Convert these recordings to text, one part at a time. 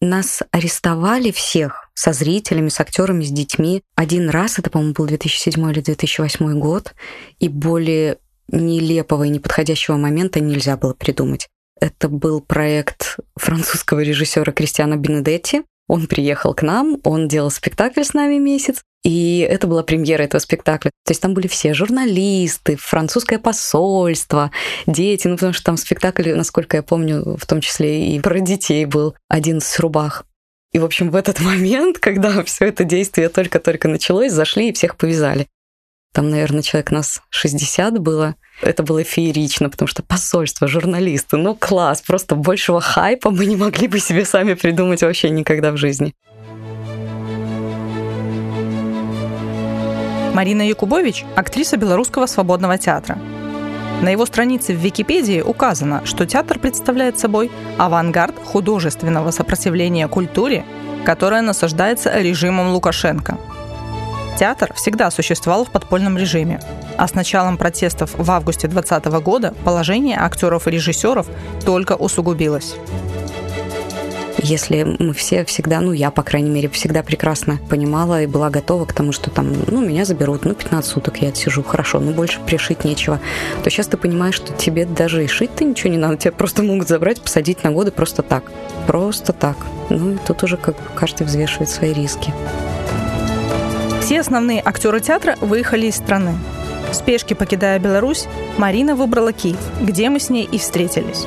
Нас арестовали всех со зрителями, с актерами, с детьми. Один раз, это, по-моему, был 2007 или 2008 год, и более нелепого и неподходящего момента нельзя было придумать. Это был проект французского режиссера Кристиана Бенедетти. Он приехал к нам, он делал спектакль с нами месяц, и это была премьера этого спектакля. То есть там были все журналисты, французское посольство, дети, ну потому что там спектакль, насколько я помню, в том числе и про детей был один с рубах. И, в общем, в этот момент, когда все это действие только-только началось, зашли и всех повязали. Там, наверное, человек нас 60 было. Это было феерично, потому что посольство, журналисты, ну класс, просто большего хайпа мы не могли бы себе сами придумать вообще никогда в жизни. Марина Якубович – актриса Белорусского свободного театра. На его странице в Википедии указано, что театр представляет собой авангард художественного сопротивления культуре, которая насаждается режимом Лукашенко. Театр всегда существовал в подпольном режиме, а с началом протестов в августе 2020 года положение актеров и режиссеров только усугубилось. Если мы все всегда, ну я, по крайней мере, всегда прекрасно понимала и была готова к тому, что там, ну, меня заберут, ну, 15 суток я отсижу, хорошо, ну, больше пришить нечего, то сейчас ты понимаешь, что тебе даже и шить-то ничего не надо, тебя просто могут забрать, посадить на годы просто так. Просто так. Ну, и тут уже как каждый взвешивает свои риски. Все основные актеры театра выехали из страны. В спешке покидая Беларусь, Марина выбрала Киев, где мы с ней и встретились.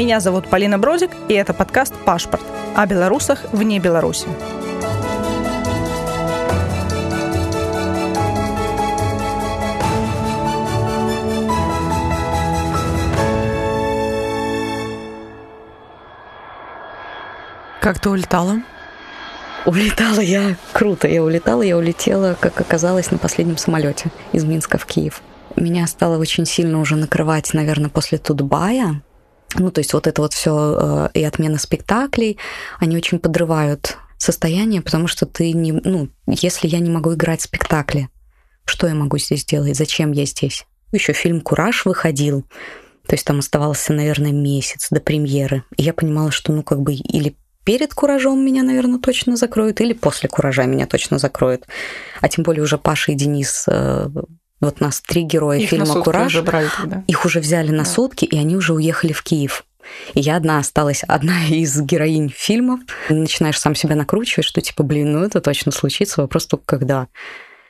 Меня зовут Полина Бродик, и это подкаст «Пашпорт» о белорусах вне Беларуси. Как ты улетала? Улетала я круто. Я улетала, я улетела, как оказалось, на последнем самолете из Минска в Киев. Меня стало очень сильно уже накрывать, наверное, после Тутбая, ну, то есть вот это вот все э, и отмена спектаклей, они очень подрывают состояние, потому что ты не, ну, если я не могу играть спектакли, что я могу здесь делать, зачем я здесь? Еще фильм «Кураж» выходил, то есть там оставался, наверное, месяц до премьеры. И я понимала, что, ну, как бы, или перед «Куражом» меня, наверное, точно закроют, или после «Куража» меня точно закроют. А тем более уже Паша и Денис э, вот нас три героя Их фильма «Кураж». Уже брали тогда. Их уже взяли на да. сутки, и они уже уехали в Киев. И я одна осталась, одна из героинь фильмов. Начинаешь сам себя накручивать, что типа, блин, ну это точно случится, вопрос только когда.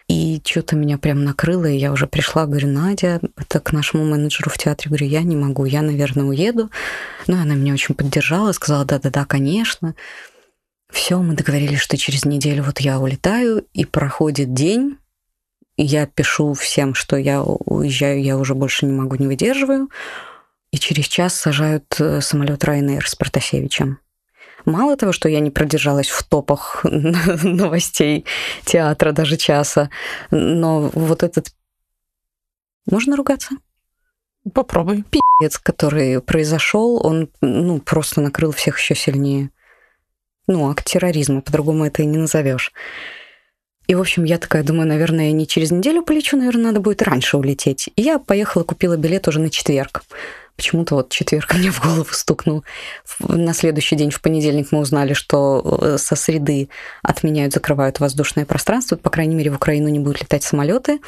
И что-то меня прям накрыло, и я уже пришла, говорю, Надя, это к нашему менеджеру в театре, говорю, я не могу, я, наверное, уеду. Ну, она меня очень поддержала, сказала, да-да-да, конечно. Все, мы договорились, что через неделю вот я улетаю, и проходит день, я пишу всем, что я уезжаю, я уже больше не могу, не выдерживаю. И через час сажают э, самолет Ryanair с Протасевичем. Мало того, что я не продержалась в топах новостей театра даже часа, но вот этот... Можно ругаться? Попробуй. Пиздец, который произошел, он ну, просто накрыл всех еще сильнее. Ну, акт терроризма, по-другому это и не назовешь. И, в общем, я такая думаю, наверное, не через неделю полечу, наверное, надо будет раньше улететь. И я поехала, купила билет уже на четверг. Почему-то вот четверг мне в голову стукнул. На следующий день, в понедельник, мы узнали, что э, со среды отменяют, закрывают воздушное пространство. По крайней мере, в Украину не будут летать самолеты.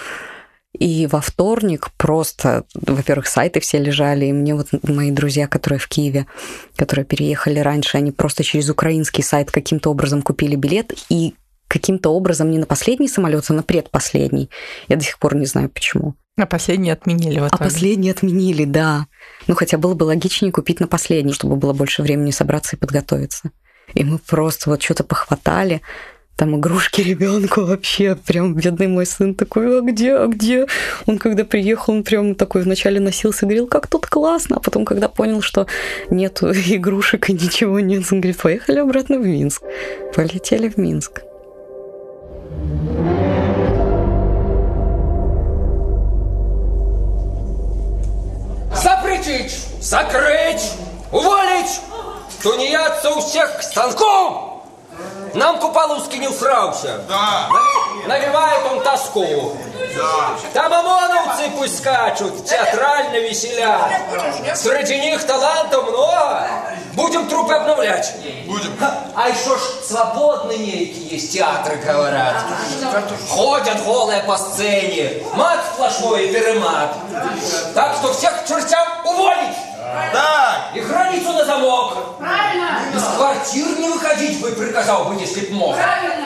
И во вторник просто, во-первых, сайты все лежали, и мне вот мои друзья, которые в Киеве, которые переехали раньше, они просто через украинский сайт каким-то образом купили билет, и каким-то образом не на последний самолет, а на предпоследний. Я до сих пор не знаю, почему. А последний отменили в итоге. А последний отменили, да. Ну, хотя было бы логичнее купить на последний, чтобы было больше времени собраться и подготовиться. И мы просто вот что-то похватали, там игрушки ребенку вообще, прям бедный мой сын такой, а где, а где? Он когда приехал, он прям такой вначале носился, говорил, как тут классно, а потом, когда понял, что нет игрушек и ничего нет, он говорит, поехали обратно в Минск. Полетели в Минск. Закрыть, уволить, тунеядца у всех к станку! Нам Куполуский не усрался. Да. Навевает он тоску. Да. Там ОМОНовцы пусть скачут, театрально веселят. Среди них талантов много. Будем трупы обновлять. Будем. А еще ж свободные некие есть театры, говорят. Ходят голые по сцене. Мат сплошной и перемат. Так что всех к чертям уволить. Так. И границу на замок. Правильно! Из квартир не выходить бы, приказал бы, если б мог. Правильно!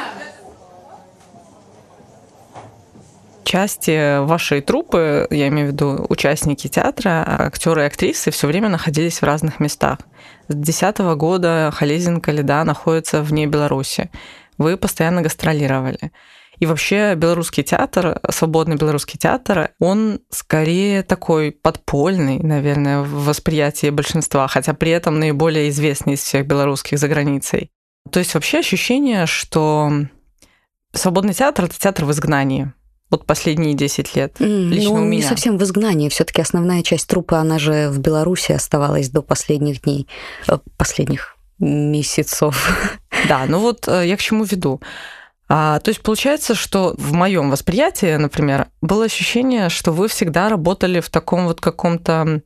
части вашей труппы, я имею в виду участники театра, актеры и актрисы, все время находились в разных местах. С 2010 года Халезин Каледа находится вне Беларуси. Вы постоянно гастролировали. И вообще белорусский театр, свободный белорусский театр, он скорее такой подпольный, наверное, в восприятии большинства, хотя при этом наиболее известный из всех белорусских за границей. То есть вообще ощущение, что свободный театр — это театр в изгнании вот последние 10 лет? Лично ну, у меня. не совсем в изгнании. все таки основная часть трупа, она же в Беларуси оставалась до последних дней, э, последних месяцев. Да, ну вот э, я к чему веду. А, то есть получается, что в моем восприятии, например, было ощущение, что вы всегда работали в таком вот каком-то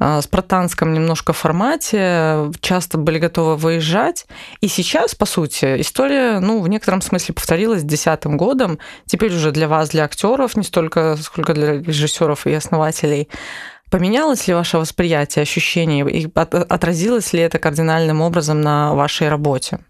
а, спартанском немножко формате, часто были готовы выезжать. И сейчас, по сути, история, ну, в некотором смысле повторилась с десятым годом. Теперь уже для вас, для актеров, не столько, сколько для режиссеров и основателей. Поменялось ли ваше восприятие, ощущение, и отразилось ли это кардинальным образом на вашей работе?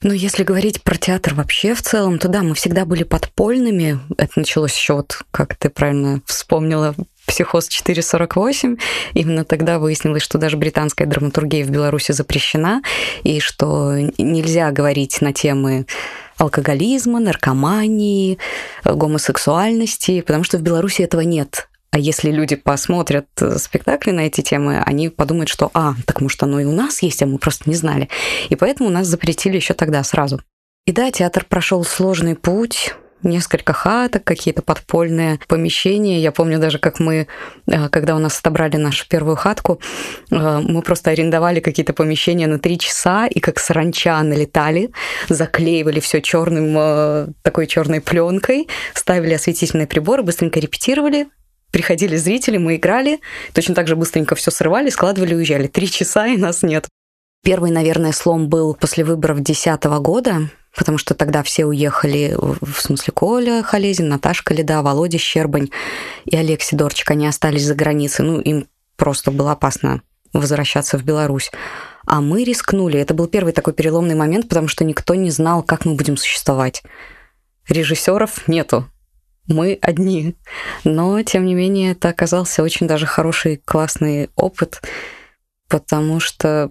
Ну, если говорить про театр вообще в целом, то да, мы всегда были подпольными. Это началось еще вот, как ты правильно вспомнила, «Психоз 448». Именно тогда выяснилось, что даже британская драматургия в Беларуси запрещена, и что нельзя говорить на темы алкоголизма, наркомании, гомосексуальности, потому что в Беларуси этого нет. А если люди посмотрят спектакли на эти темы, они подумают, что «а, так может оно и у нас есть, а мы просто не знали». И поэтому нас запретили еще тогда сразу. И да, театр прошел сложный путь, несколько хаток, какие-то подпольные помещения. Я помню даже, как мы, э, когда у нас отобрали нашу первую хатку, э, мы просто арендовали какие-то помещения на три часа и как саранча налетали, заклеивали все черным, э, такой черной пленкой, ставили осветительные приборы, быстренько репетировали, приходили зрители, мы играли, точно так же быстренько все срывали, складывали, уезжали. Три часа, и нас нет. Первый, наверное, слом был после выборов 2010 года, потому что тогда все уехали, в смысле Коля Халезин, Наташка Леда, Володя Щербань и Олег Сидорчик, они остались за границей, ну, им просто было опасно возвращаться в Беларусь. А мы рискнули. Это был первый такой переломный момент, потому что никто не знал, как мы будем существовать. Режиссеров нету. Мы одни. Но, тем не менее, это оказался очень даже хороший, классный опыт, потому что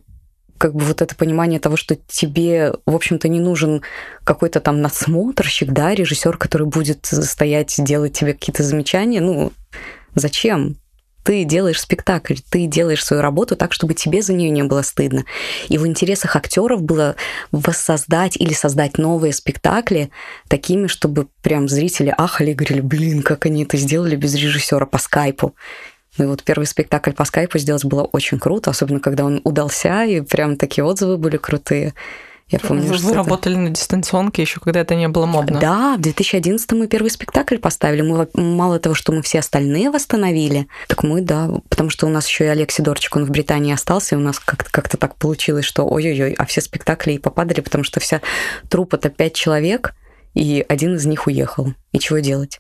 как бы вот это понимание того, что тебе, в общем-то, не нужен какой-то там надсмотрщик, да, режиссер, который будет стоять, делать тебе какие-то замечания. Ну, зачем? Ты делаешь спектакль, ты делаешь свою работу так, чтобы тебе за нее не было стыдно. И в интересах актеров было воссоздать или создать новые спектакли такими, чтобы прям зрители ахали и говорили, блин, как они это сделали без режиссера по скайпу. Ну и вот первый спектакль по скайпу сделать было очень круто, особенно когда он удался, и прям такие отзывы были крутые. Я помню, Вы что работали это... на дистанционке еще, когда это не было модно. Да, в 2011 мы первый спектакль поставили. Мы мало того, что мы все остальные восстановили, так мы, да, потому что у нас еще и Олег Сидорчик, он в Британии остался, и у нас как-то как так получилось, что ой-ой-ой, а все спектакли и попадали, потому что вся труппа-то пять человек, и один из них уехал. И чего делать?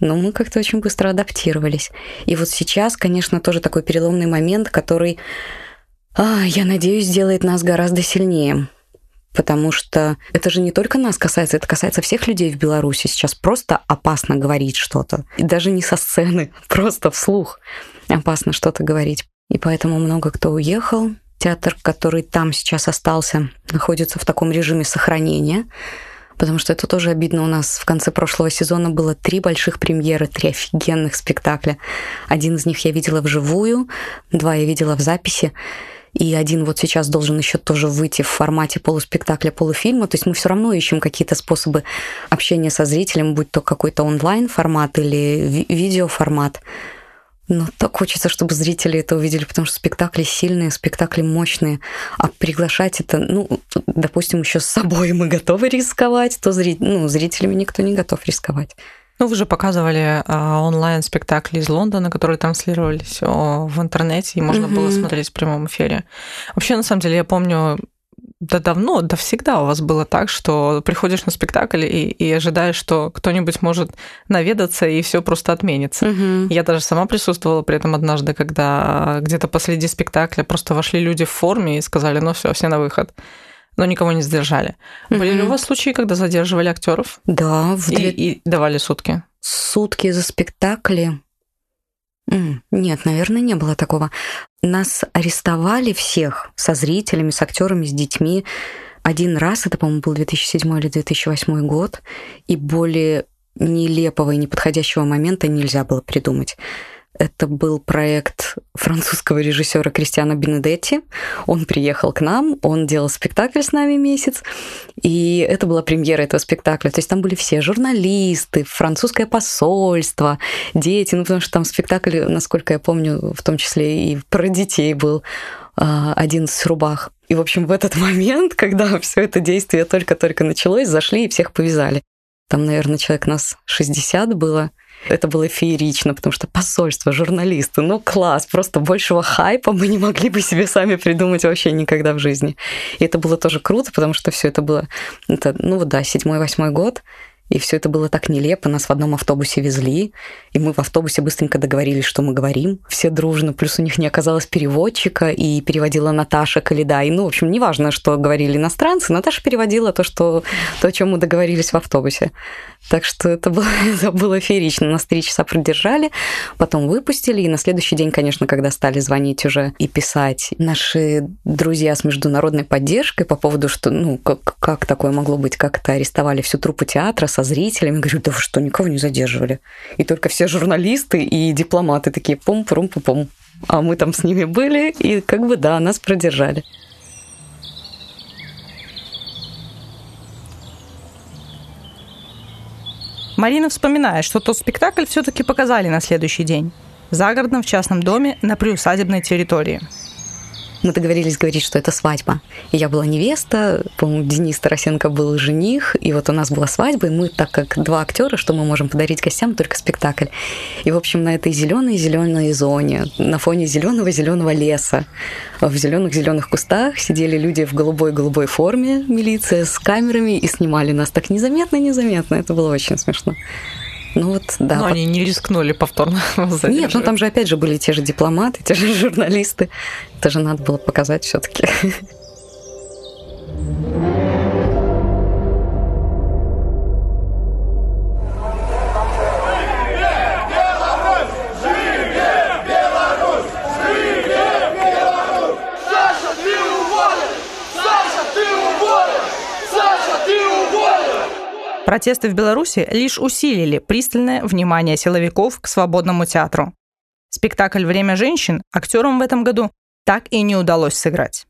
но мы как-то очень быстро адаптировались. И вот сейчас, конечно, тоже такой переломный момент, который, а, я надеюсь, сделает нас гораздо сильнее. Потому что это же не только нас касается, это касается всех людей в Беларуси. Сейчас просто опасно говорить что-то. И даже не со сцены, просто вслух опасно что-то говорить. И поэтому много кто уехал. Театр, который там сейчас остался, находится в таком режиме сохранения потому что это тоже обидно. У нас в конце прошлого сезона было три больших премьеры, три офигенных спектакля. Один из них я видела вживую, два я видела в записи. И один вот сейчас должен еще тоже выйти в формате полуспектакля, полуфильма. То есть мы все равно ищем какие-то способы общения со зрителем, будь то какой-то онлайн-формат или ви- видеоформат. Но так хочется, чтобы зрители это увидели, потому что спектакли сильные, спектакли мощные. А приглашать это, ну, допустим, еще с собой мы готовы рисковать, то зри... ну, зрителями никто не готов рисковать. Ну, вы же показывали а, онлайн-спектакли из Лондона, которые транслировались о, в интернете, и можно mm-hmm. было смотреть в прямом эфире. Вообще, на самом деле, я помню, да давно, да всегда у вас было так, что приходишь на спектакль и, и ожидаешь, что кто-нибудь может наведаться и все просто отменится. Угу. Я даже сама присутствовала при этом однажды, когда где-то посреди спектакля просто вошли люди в форме и сказали, ну все, все на выход. Но никого не задержали. Угу. Были ли у вас случаи, когда задерживали актеров? Да. В... И, и давали сутки? Сутки за спектакли. Нет, наверное, не было такого. Нас арестовали всех со зрителями, с актерами, с детьми. Один раз, это, по-моему, был 2007 или 2008 год, и более нелепого и неподходящего момента нельзя было придумать. Это был проект французского режиссера Кристиана Бенедетти. Он приехал к нам, он делал спектакль с нами месяц, и это была премьера этого спектакля. То есть там были все журналисты, французское посольство, дети, ну потому что там спектакль, насколько я помню, в том числе и про детей был один с рубах. И, в общем, в этот момент, когда все это действие только-только началось, зашли и всех повязали. Там, наверное, человек нас 60 было. Это было феерично, потому что посольство, журналисты, ну класс, просто большего хайпа мы не могли бы себе сами придумать вообще никогда в жизни. И это было тоже круто, потому что все это было, это, ну да, седьмой-восьмой год, и все это было так нелепо. Нас в одном автобусе везли, и мы в автобусе быстренько договорились, что мы говорим. Все дружно. Плюс у них не оказалось переводчика, и переводила Наташа Каледа. И, ну, в общем, неважно, что говорили иностранцы, Наташа переводила то, что, то, о чем мы договорились в автобусе. Так что это было, это было феерично. Нас три часа продержали, потом выпустили, и на следующий день, конечно, когда стали звонить уже и писать наши друзья с международной поддержкой по поводу, что, ну, как, как такое могло быть, как это арестовали всю труппу театра со зрителями, говорю, да вы что, никого не задерживали. И только все журналисты и дипломаты такие пум-пум-пум. А мы там с ними были, и как бы, да, нас продержали. Марина вспоминает, что тот спектакль все-таки показали на следующий день. В загородном в частном доме на приусадебной территории. Мы договорились говорить, что это свадьба. И я была невеста, по-моему, Денис Тарасенко был жених, и вот у нас была свадьба, и мы, так как два актера, что мы можем подарить гостям, только спектакль. И, в общем, на этой зеленой зеленой зоне, на фоне зеленого зеленого леса, в зеленых зеленых кустах сидели люди в голубой голубой форме, милиция с камерами, и снимали нас так незаметно-незаметно. Это было очень смешно. Ну вот, да. Но они не рискнули повторно Нет, ну там же опять же были те же дипломаты, те же журналисты. Это же надо было показать все Протесты в Беларуси лишь усилили пристальное внимание силовиков к свободному театру. Спектакль «Время женщин» актерам в этом году так и не удалось сыграть.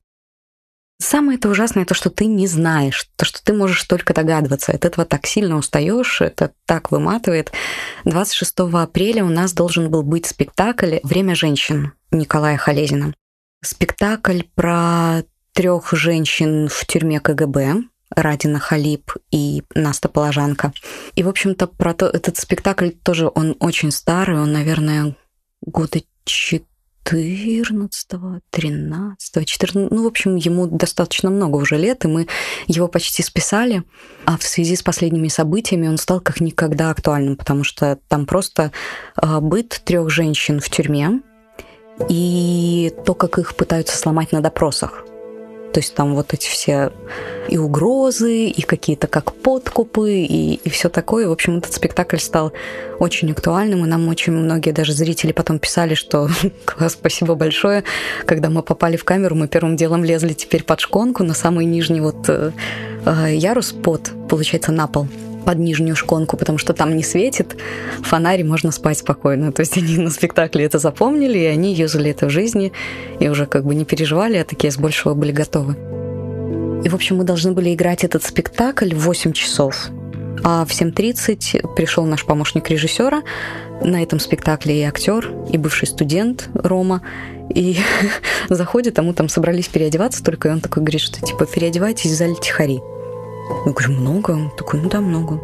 Самое это ужасное то, что ты не знаешь, то, что ты можешь только догадываться. От этого так сильно устаешь, это так выматывает. 26 апреля у нас должен был быть спектакль «Время женщин» Николая Халезина. Спектакль про трех женщин в тюрьме КГБ, Радина Халип и Наста Положанка. И, в общем-то, про то, этот спектакль тоже, он очень старый, он, наверное, года 14 13 14 ну, в общем, ему достаточно много уже лет, и мы его почти списали, а в связи с последними событиями он стал как никогда актуальным, потому что там просто а, быт трех женщин в тюрьме, и то, как их пытаются сломать на допросах. То есть там вот эти все и угрозы, и какие-то как подкупы, и, и все такое. В общем, этот спектакль стал очень актуальным, и нам очень многие даже зрители потом писали, что класс, спасибо большое. Когда мы попали в камеру, мы первым делом лезли теперь под шконку на самый нижний вот э, э ярус под, получается, на пол под нижнюю шконку, потому что там не светит, фонарь, можно спать спокойно. То есть они на спектакле это запомнили, и они юзали это в жизни, и уже как бы не переживали, а такие с большего были готовы. И, в общем, мы должны были играть этот спектакль в 8 часов. А в 7.30 пришел наш помощник режиссера, На этом спектакле и актер, и бывший студент Рома. И заходит, а мы там собрались переодеваться только, и он такой говорит, что типа переодевайтесь в зале Тихари. Я говорю, много? Он такой, ну да, много.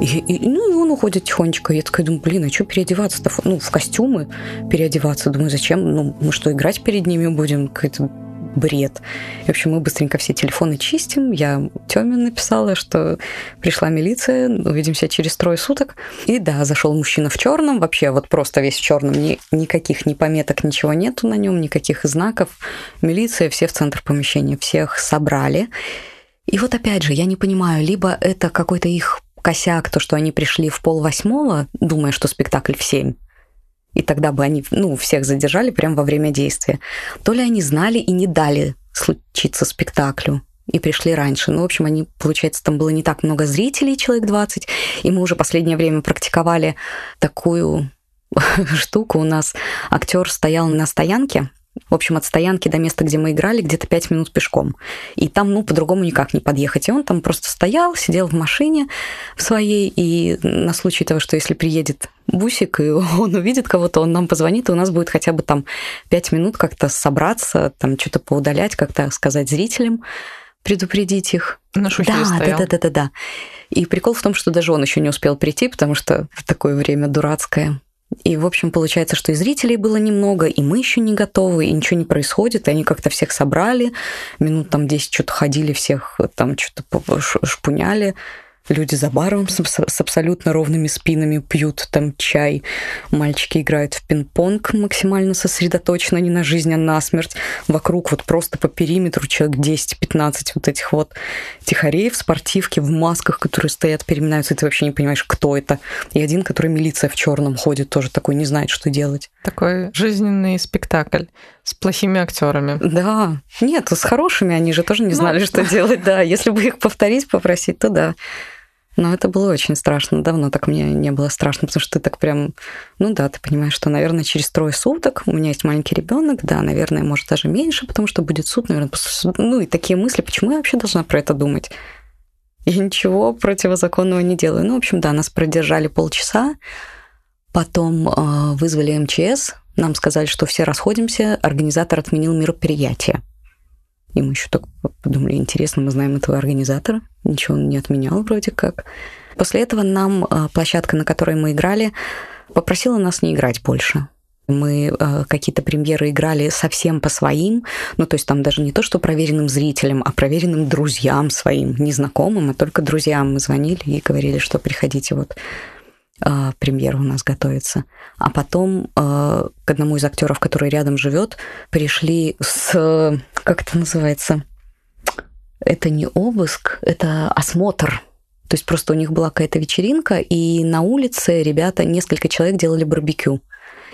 И, и, ну, и он уходит тихонечко. Я такая думаю, блин, а что переодеваться-то? Ну, в костюмы переодеваться. Думаю, зачем? Ну, мы что, играть перед ними будем? Какой-то бред. В общем, мы быстренько все телефоны чистим. Я Тёме написала, что пришла милиция, увидимся через трое суток. И да, зашел мужчина в черном, вообще вот просто весь в черном, ни, никаких ни пометок, ничего нету на нем, никаких знаков. Милиция, все в центр помещения, всех собрали. И вот опять же, я не понимаю, либо это какой-то их косяк, то, что они пришли в пол восьмого, думая, что спектакль в семь, и тогда бы они, ну, всех задержали прямо во время действия, то ли они знали и не дали случиться спектаклю, и пришли раньше. Ну, в общем, они, получается, там было не так много зрителей, человек 20, и мы уже последнее время практиковали такую штуку. У нас актер стоял на стоянке, в общем, от стоянки до места, где мы играли, где-то пять минут пешком. И там, ну, по-другому никак не подъехать. И он там просто стоял, сидел в машине в своей, и на случай того, что если приедет бусик, и он увидит кого-то, он нам позвонит, и у нас будет хотя бы там пять минут как-то собраться, там что-то поудалять, как-то сказать зрителям, предупредить их. На да, стоял. да, да, да, да, да. И прикол в том, что даже он еще не успел прийти, потому что такое время дурацкое. И, в общем, получается, что и зрителей было немного, и мы еще не готовы, и ничего не происходит, и они как-то всех собрали, минут там 10 что-то ходили, всех там что-то шпуняли, Люди за баром с, с абсолютно ровными спинами пьют там чай. Мальчики играют в пинг-понг максимально сосредоточенно, не на жизнь, а на смерть. Вокруг вот просто по периметру человек 10-15 вот этих вот тихарей в спортивке, в масках, которые стоят, переминаются, и ты вообще не понимаешь, кто это. И один, который милиция в черном ходит, тоже такой не знает, что делать. Такой жизненный спектакль с плохими актерами. Да. Нет, с хорошими они же тоже не ну, знали, ну, что делать. Да, если бы их повторить, попросить, то да. Но это было очень страшно. Давно так мне не было страшно, потому что ты так прям, ну да, ты понимаешь, что, наверное, через трое суток у меня есть маленький ребенок, да, наверное, может даже меньше, потому что будет суд, наверное, ну и такие мысли, почему я вообще должна про это думать? Я ничего противозаконного не делаю. Ну, в общем, да, нас продержали полчаса, потом э, вызвали МЧС, нам сказали, что все расходимся, организатор отменил мероприятие. И мы еще так подумали, интересно, мы знаем этого организатора, ничего он не отменял вроде как. После этого нам а, площадка, на которой мы играли, попросила нас не играть больше. Мы э, какие-то премьеры играли совсем по своим, ну то есть там даже не то, что проверенным зрителям, а проверенным друзьям своим, незнакомым, а только друзьям мы звонили и говорили, что приходите вот э, премьера у нас готовится. А потом э, к одному из актеров, который рядом живет, пришли с, как это называется, это не обыск, это осмотр. То есть просто у них была какая-то вечеринка, и на улице ребята, несколько человек делали барбекю.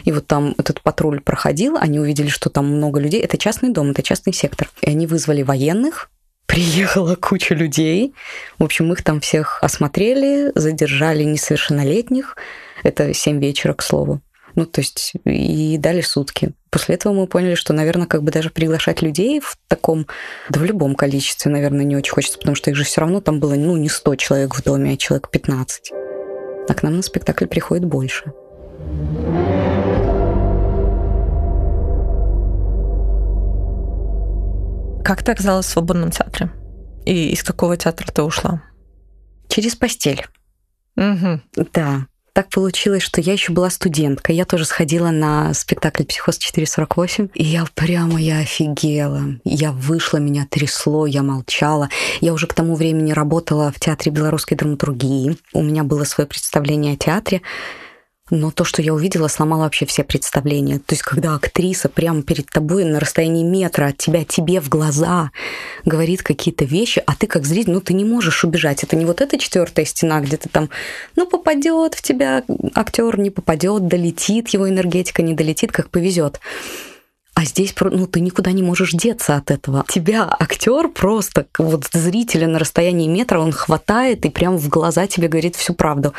И вот там этот патруль проходил, они увидели, что там много людей. Это частный дом, это частный сектор. И они вызвали военных, приехала куча людей. В общем, их там всех осмотрели, задержали несовершеннолетних. Это 7 вечера, к слову. Ну, то есть, и дали сутки. После этого мы поняли, что, наверное, как бы даже приглашать людей в таком, да в любом количестве, наверное, не очень хочется, потому что их же все равно там было, ну, не 100 человек в доме, а человек 15. А к нам на спектакль приходит больше. Как ты оказалась в свободном театре? И из какого театра ты ушла? Через постель. Угу. Да. Так получилось, что я еще была студенткой. Я тоже сходила на спектакль «Психоз 448», и я прямо, я офигела. Я вышла, меня трясло, я молчала. Я уже к тому времени работала в Театре белорусской драматургии. У меня было свое представление о театре. Но то, что я увидела, сломало вообще все представления. То есть, когда актриса прямо перед тобой на расстоянии метра от тебя, тебе в глаза говорит какие-то вещи, а ты как зритель, ну, ты не можешь убежать. Это не вот эта четвертая стена, где ты там, ну, попадет в тебя актер, не попадет, долетит, его энергетика не долетит, как повезет. А здесь, ну, ты никуда не можешь деться от этого. Тебя актер просто, вот зрителя на расстоянии метра, он хватает и прям в глаза тебе говорит всю правду.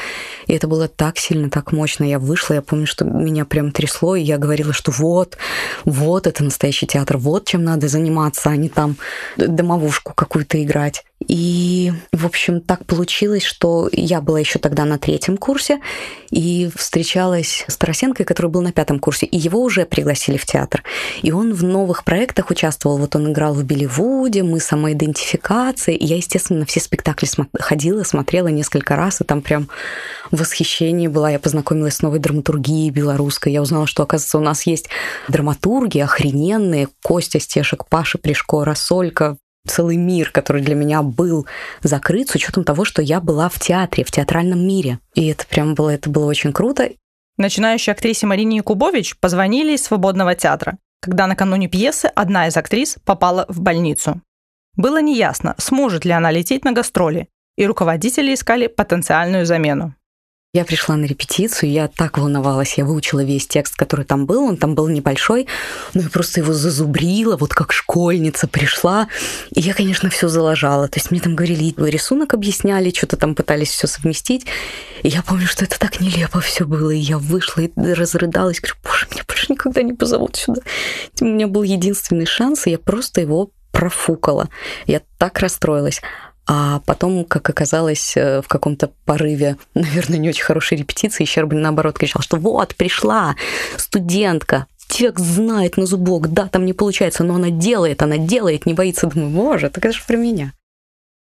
И это было так сильно, так мощно. Я вышла, я помню, что меня прям трясло, и я говорила, что вот, вот это настоящий театр, вот чем надо заниматься, а не там домовушку какую-то играть. И, в общем, так получилось, что я была еще тогда на третьем курсе и встречалась с Тарасенкой, который был на пятом курсе, и его уже пригласили в театр. И он в новых проектах участвовал. Вот он играл в Билливуде, мы самоидентификация. И я, естественно, все спектакли ходила, смотрела несколько раз, и там прям восхищение была. Я познакомилась с новой драматургией белорусской. Я узнала, что, оказывается, у нас есть драматурги охрененные. Костя Стешек, Паша Плешко, Рассолька, целый мир, который для меня был закрыт с учетом того, что я была в театре, в театральном мире. И это прям было, это было очень круто. Начинающей актрисе Марине Якубович позвонили из свободного театра, когда накануне пьесы одна из актрис попала в больницу. Было неясно, сможет ли она лететь на гастроли, и руководители искали потенциальную замену. Я пришла на репетицию, я так волновалась, я выучила весь текст, который там был, он там был небольшой, но я просто его зазубрила, вот как школьница пришла, и я, конечно, все заложала. То есть мне там говорили, рисунок объясняли, что-то там пытались все совместить, и я помню, что это так нелепо все было, и я вышла и разрыдалась, говорю, боже, меня больше никогда не позовут сюда. У меня был единственный шанс, и я просто его профукала. Я так расстроилась. А потом, как оказалось, э, в каком-то порыве, наверное, не очень хорошей репетиции, Щербин, наоборот, кричал, что вот, пришла студентка, текст знает на зубок, да, там не получается, но она делает, она делает, не боится. Думаю, боже, так это же про меня.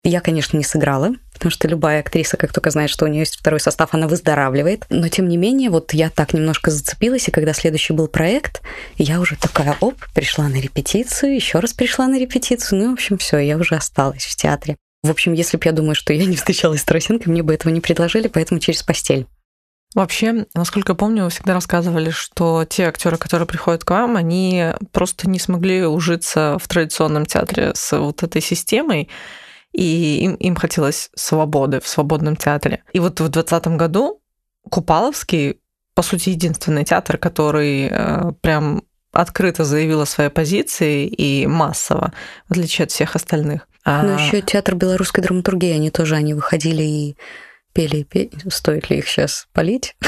Я, конечно, не сыграла, потому что любая актриса, как только знает, что у нее есть второй состав, она выздоравливает. Но, тем не менее, вот я так немножко зацепилась, и когда следующий был проект, я уже такая, оп, пришла на репетицию, еще раз пришла на репетицию, ну, в общем, все, я уже осталась в театре. В общем, если бы я думаю, что я не встречалась с Тарасенко, мне бы этого не предложили, поэтому через постель. Вообще, насколько помню, вы всегда рассказывали, что те актеры, которые приходят к вам, они просто не смогли ужиться в традиционном театре с вот этой системой, и им, им хотелось свободы в свободном театре. И вот в 2020 году Купаловский, по сути, единственный театр, который э, прям открыто заявил о своей позиции и массово, в отличие от всех остальных. А... Но еще театр белорусской драматургии, они тоже, они выходили и пели, пели. Стоит ли их сейчас полить?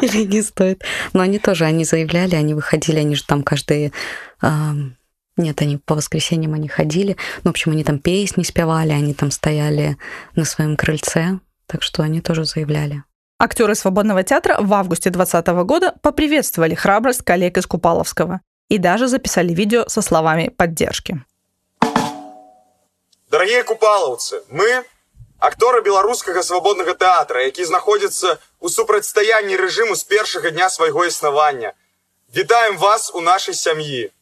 Или не стоит? Но они тоже, они заявляли, они выходили, они же там каждые... Нет, они по воскресеньям они ходили. Ну, в общем, они там песни спевали, они там стояли на своем крыльце. Так что они тоже заявляли. Актеры свободного театра в августе 2020 года поприветствовали храбрость коллег из Купаловского и даже записали видео со словами поддержки. Дорогие купалаўцы, мы акторы беларускага свабоднага тэатра, які знаходзіцца ў супрацьстаянні рэжыму з першага дня свайго існавання. Вітаем вас у нашай сям'і.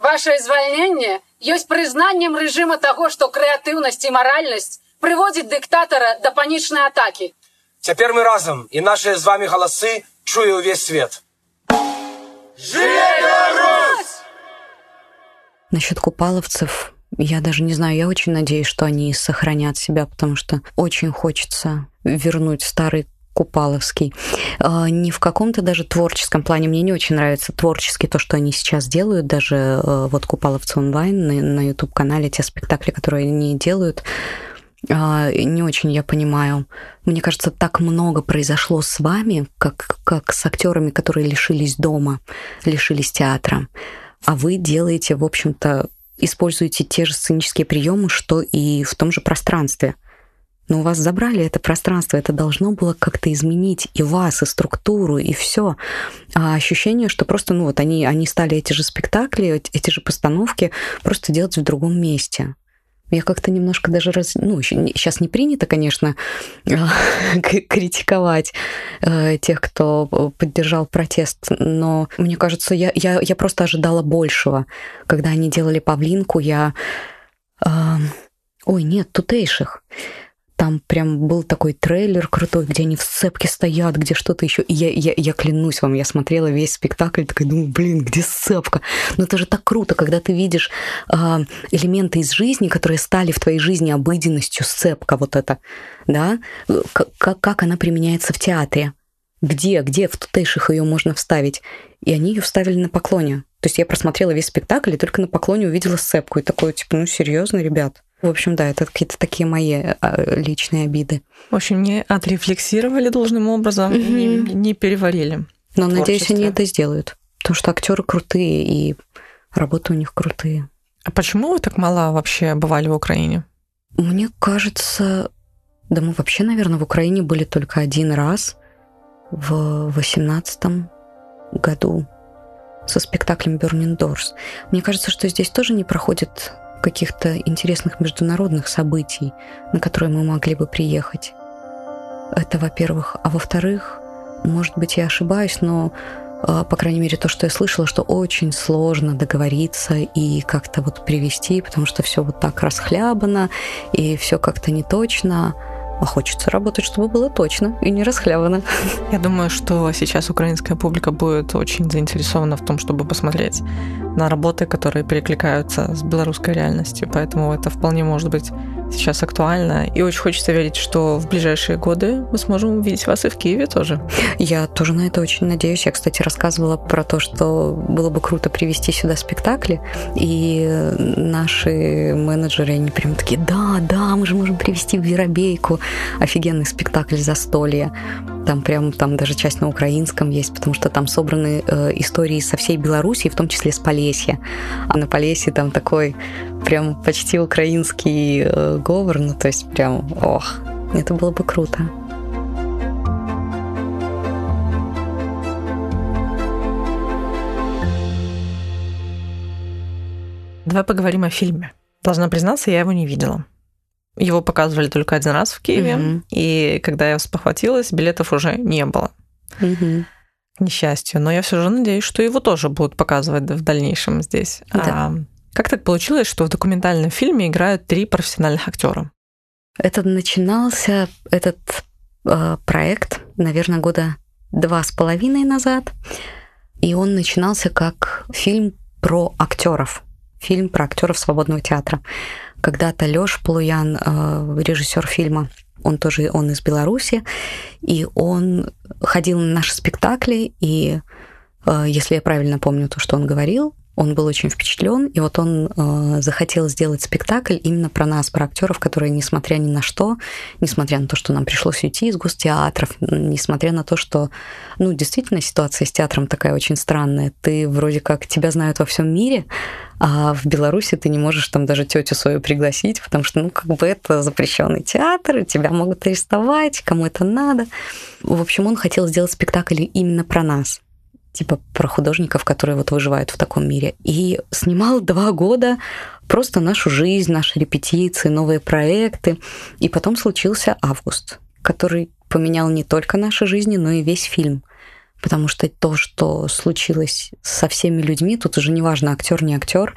Ваше звальненне ёсць прызнаннем рэжыма таго, што крэатыўнасць і маральнасць прыводзіць дыктатара да панічнай атакі. Цяпер мы разам і нашыя з вами галасы чуе ўвесь свет. Жыве Беларусь! Насчет купаловцев я даже не знаю, я очень надеюсь, что они сохранят себя, потому что очень хочется вернуть старый Купаловский. А, не в каком-то даже творческом плане. Мне не очень нравится творчески то, что они сейчас делают. Даже э, вот Купаловцы онлайн на YouTube-канале, те спектакли, которые они делают, а, не очень я понимаю. Мне кажется, так много произошло с вами, как, как с актерами, которые лишились дома, лишились театра. А вы делаете, в общем-то, используете те же сценические приемы, что и в том же пространстве. Но у вас забрали это пространство, это должно было как-то изменить и вас, и структуру, и все. А ощущение, что просто, ну вот они, они стали эти же спектакли, эти же постановки просто делать в другом месте. Я как-то немножко даже раз... Ну, сейчас не принято, конечно, критиковать э, тех, кто поддержал протест, но мне кажется, я, я, я просто ожидала большего. Когда они делали Павлинку, я... Ой, нет, тутейших. Там прям был такой трейлер крутой, где они в сцепке стоят, где что-то еще. И я, я, я клянусь вам, я смотрела весь спектакль, такая думаю, блин, где сцепка? Но это же так круто, когда ты видишь э, элементы из жизни, которые стали в твоей жизни обыденностью, сцепка вот это, да, как, как она применяется в театре. Где, где в тутейших ее можно вставить? И они ее вставили на поклоне. То есть я просмотрела весь спектакль и только на поклоне увидела сцепку. И такое, типа, ну серьезно, ребят. В общем, да, это какие-то такие мои а, личные обиды. В общем, не отрефлексировали должным образом, mm-hmm. не, не переварили. Но надеюсь, они это сделают. Потому что актеры крутые, и работы у них крутые. А почему вы так мало вообще бывали в Украине? Мне кажется, да мы вообще, наверное, в Украине были только один раз в восемнадцатом году со спектаклем Burning Doors. Мне кажется, что здесь тоже не проходит каких-то интересных международных событий, на которые мы могли бы приехать. Это, во-первых. А во-вторых, может быть, я ошибаюсь, но а, по крайней мере, то, что я слышала, что очень сложно договориться и как-то вот привести, потому что все вот так расхлябано, и все как-то не точно. А хочется работать, чтобы было точно и не расхлябано. Я думаю, что сейчас украинская публика будет очень заинтересована в том, чтобы посмотреть на работы, которые перекликаются с белорусской реальностью. Поэтому это вполне может быть сейчас актуально. И очень хочется верить, что в ближайшие годы мы сможем увидеть вас и в Киеве тоже. Я тоже на это очень надеюсь. Я, кстати, рассказывала про то, что было бы круто привести сюда спектакли. И наши менеджеры, они прям такие, да, да, мы же можем привести в Веробейку офигенный спектакль «Застолье». Там прям, там даже часть на украинском есть, потому что там собраны э, истории со всей Беларуси, в том числе с Полесья. А на Полесье там такой прям почти украинский э, говор, ну то есть прям, ох, это было бы круто. Давай поговорим о фильме. Должна признаться, я его не видела. Его показывали только один раз в Киеве, угу. и когда я спохватилась, билетов уже не было. Угу. К несчастью. Но я все же надеюсь, что его тоже будут показывать в дальнейшем здесь. Да. А как так получилось, что в документальном фильме играют три профессиональных актера? Это начинался этот э, проект, наверное, года два с половиной назад, и он начинался как фильм про актеров, фильм про актеров свободного театра. Когда-то Лёш Полуян, э, режиссер фильма, он тоже он из Беларуси, и он ходил на наши спектакли, и э, если я правильно помню то, что он говорил, он был очень впечатлен, и вот он э, захотел сделать спектакль именно про нас, про актеров, которые, несмотря ни на что, несмотря на то, что нам пришлось уйти из гостеатров, несмотря на то, что, ну, действительно, ситуация с театром такая очень странная. Ты вроде как тебя знают во всем мире, а в Беларуси ты не можешь там даже тетю свою пригласить, потому что, ну, как бы это запрещенный театр, тебя могут арестовать, кому это надо. В общем, он хотел сделать спектакль именно про нас типа про художников, которые вот выживают в таком мире. И снимал два года просто нашу жизнь, наши репетиции, новые проекты. И потом случился август, который поменял не только наши жизни, но и весь фильм. Потому что то, что случилось со всеми людьми, тут уже не важно, актер, не актер,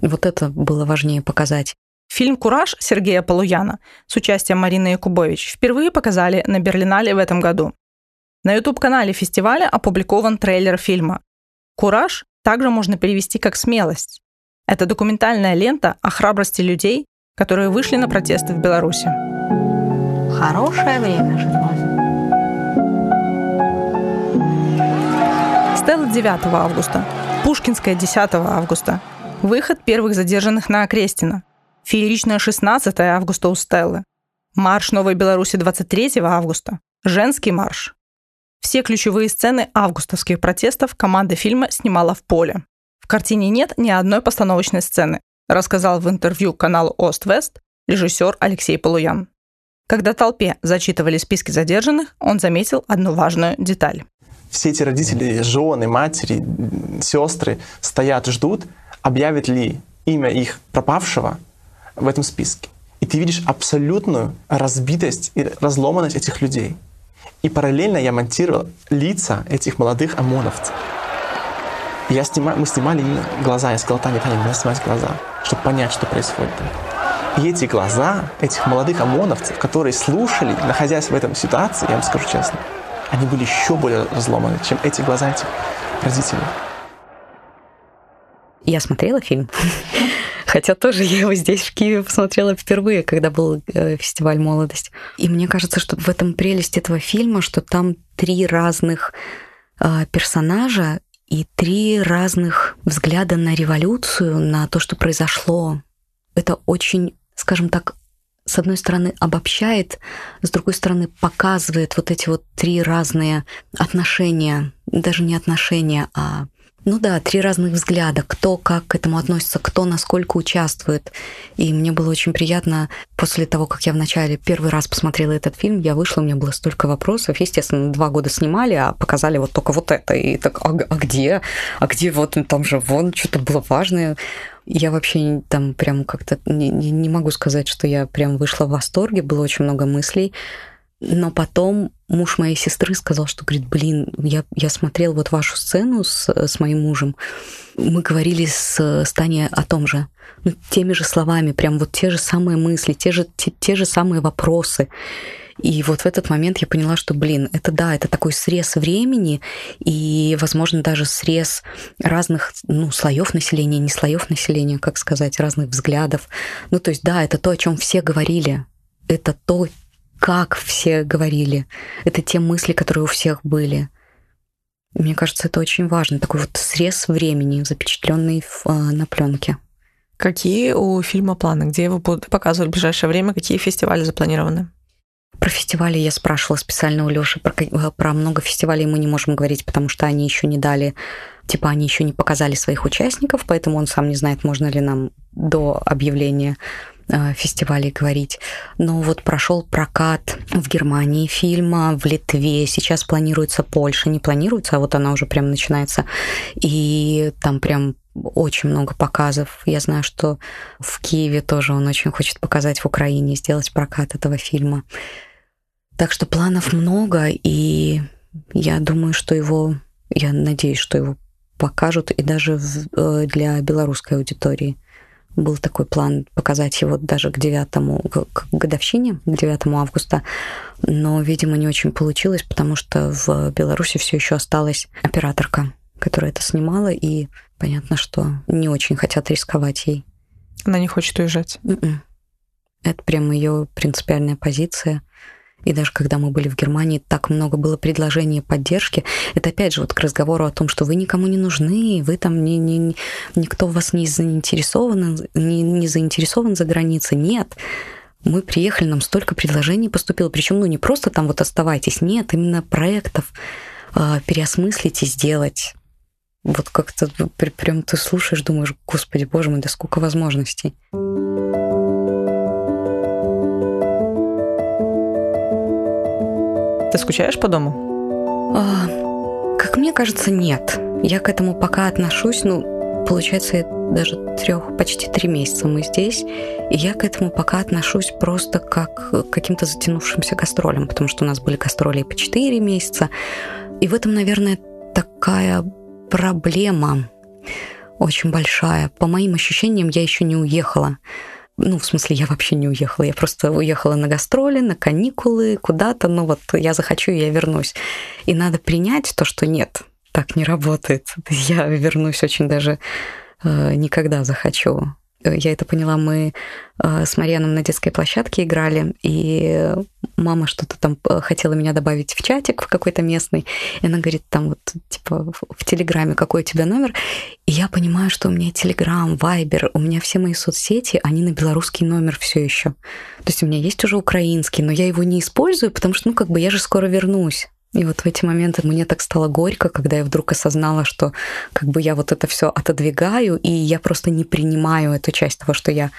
вот это было важнее показать. Фильм «Кураж» Сергея Полуяна с участием Марины Якубович впервые показали на Берлинале в этом году. На YouTube-канале фестиваля опубликован трейлер фильма. «Кураж» также можно перевести как «смелость». Это документальная лента о храбрости людей, которые вышли на протесты в Беларуси. Хорошее время жилось. Стелла 9 августа. Пушкинская 10 августа. Выход первых задержанных на Окрестина. Фееричная 16 августа у Стеллы. Марш Новой Беларуси 23 августа. Женский марш. Все ключевые сцены августовских протестов команда фильма снимала в поле. В картине нет ни одной постановочной сцены, рассказал в интервью каналу Ост-Вест режиссер Алексей Полуян. Когда толпе зачитывали списки задержанных, он заметил одну важную деталь. Все эти родители, жены, матери, сестры стоят, ждут, объявят ли имя их пропавшего в этом списке. И ты видишь абсолютную разбитость и разломанность этих людей. И параллельно я монтировал лица этих молодых ОМОНовцев. Я снимаю, мы снимали им глаза. Я сказал, Таня, Таня, надо снимать глаза, чтобы понять, что происходит. И эти глаза этих молодых ОМОНовцев, которые слушали, находясь в этом ситуации, я вам скажу честно, они были еще более разломаны, чем эти глаза этих родителей. Я смотрела фильм. Хотя тоже я его здесь, в Киеве, посмотрела впервые, когда был э, фестиваль «Молодость». И мне кажется, что в этом прелесть этого фильма, что там три разных э, персонажа и три разных взгляда на революцию, на то, что произошло. Это очень, скажем так, с одной стороны обобщает, с другой стороны показывает вот эти вот три разные отношения, даже не отношения, а ну да, три разных взгляда, кто как к этому относится, кто насколько участвует. И мне было очень приятно после того, как я вначале первый раз посмотрела этот фильм, я вышла, у меня было столько вопросов. Естественно, два года снимали, а показали вот только вот это. И так, а, а где? А где вот там же вон что-то было важное? Я вообще там прям как-то не, не, могу сказать, что я прям вышла в восторге, было очень много мыслей. Но потом муж моей сестры сказал, что, говорит, блин, я, я смотрел вот вашу сцену с, с моим мужем, мы говорили с, с Таней о том же, ну, теми же словами, прям вот те же самые мысли, те же, те, те же самые вопросы. И вот в этот момент я поняла, что, блин, это да, это такой срез времени и, возможно, даже срез разных, ну, слоев населения, не слоев населения, как сказать, разных взглядов. Ну, то есть, да, это то, о чем все говорили. Это то, как все говорили. Это те мысли, которые у всех были. Мне кажется, это очень важно. Такой вот срез времени, запечатленный в, э, на пленке. Какие у фильма планы? Где его будут показывать в ближайшее время? Какие фестивали запланированы? Про фестивали я спрашивала специально у Лёши. Про, э, про много фестивалей мы не можем говорить, потому что они еще не дали, типа они еще не показали своих участников, поэтому он сам не знает, можно ли нам до объявления Э, фестивалей говорить. Но вот прошел прокат в Германии фильма, в Литве, сейчас планируется Польша, не планируется, а вот она уже прям начинается. И там прям очень много показов. Я знаю, что в Киеве тоже он очень хочет показать в Украине, сделать прокат этого фильма. Так что планов много, и я думаю, что его, я надеюсь, что его покажут и даже в, э, для белорусской аудитории был такой план показать его даже к 9 к годовщине, к 9 августа, но, видимо, не очень получилось, потому что в Беларуси все еще осталась операторка, которая это снимала, и понятно, что не очень хотят рисковать ей. Она не хочет уезжать. М-м. Это прям ее принципиальная позиция. И даже когда мы были в Германии, так много было предложений поддержки. Это опять же вот к разговору о том, что вы никому не нужны, вы там не, не, никто в вас не заинтересован, не, не заинтересован за границей. Нет. Мы приехали, нам столько предложений поступило. Причем, ну, не просто там вот оставайтесь, нет, именно проектов э, переосмыслить и сделать. Вот как-то прям ты слушаешь, думаешь, господи, боже мой, да сколько возможностей. Ты скучаешь по дому? А, как мне кажется, нет. Я к этому пока отношусь, ну, получается, даже трех, почти три месяца мы здесь, и я к этому пока отношусь просто как к каким-то затянувшимся гастролям, потому что у нас были гастроли по четыре месяца, и в этом, наверное, такая проблема очень большая. По моим ощущениям, я еще не уехала. Ну, в смысле, я вообще не уехала. Я просто уехала на гастроли, на каникулы, куда-то. Ну, вот я захочу, я вернусь. И надо принять то, что нет, так не работает. Я вернусь очень даже э, никогда захочу я это поняла, мы э, с Марьяном на детской площадке играли, и мама что-то там э, хотела меня добавить в чатик в какой-то местный, и она говорит, там вот, типа, в Телеграме какой у тебя номер, и я понимаю, что у меня Телеграм, Вайбер, у меня все мои соцсети, они на белорусский номер все еще. То есть у меня есть уже украинский, но я его не использую, потому что, ну, как бы я же скоро вернусь. И вот в эти моменты мне так стало горько, когда я вдруг осознала, что как бы я вот это все отодвигаю, и я просто не принимаю эту часть того, что я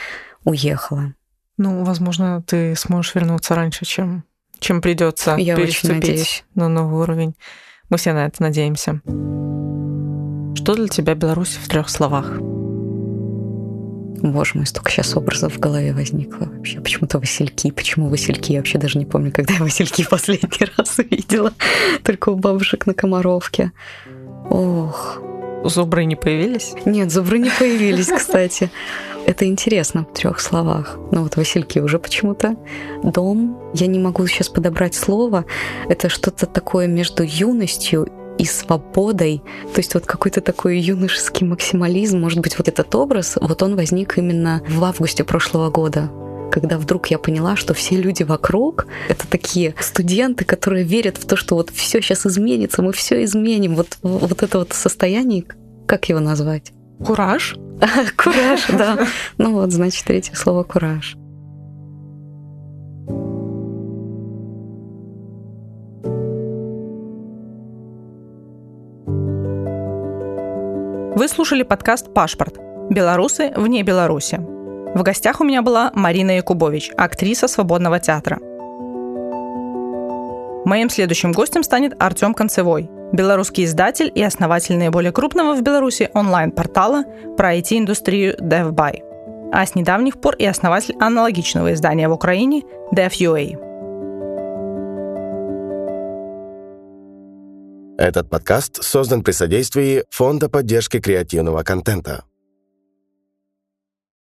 уехала. Ну, возможно, ты сможешь вернуться раньше, чем, чем придется я переступить на новый уровень. Мы все на это надеемся. Что для тебя Беларусь в трех словах? Боже мой, столько сейчас образов в голове возникло вообще. Почему-то васильки. Почему васильки? Я вообще даже не помню, когда я васильки в последний раз видела. Только у бабушек на Комаровке. Ох. Зубры не появились? Нет, зубры не появились, кстати. Это интересно в трех словах. Ну вот Васильки уже почему-то. Дом. Я не могу сейчас подобрать слово. Это что-то такое между юностью и свободой. То есть вот какой-то такой юношеский максимализм, может быть, вот этот образ, вот он возник именно в августе прошлого года когда вдруг я поняла, что все люди вокруг — это такие студенты, которые верят в то, что вот все сейчас изменится, мы все изменим. Вот, вот это вот состояние, как его назвать? Кураж? Кураж, да. Ну вот, значит, третье слово «кураж». Вы слушали подкаст «Пашпорт. Белорусы вне Беларуси». В гостях у меня была Марина Якубович, актриса свободного театра. Моим следующим гостем станет Артем Концевой, белорусский издатель и основатель наиболее крупного в Беларуси онлайн-портала про IT-индустрию DevBuy, а с недавних пор и основатель аналогичного издания в Украине DevUA. Этот подкаст создан при содействии Фонда поддержки креативного контента.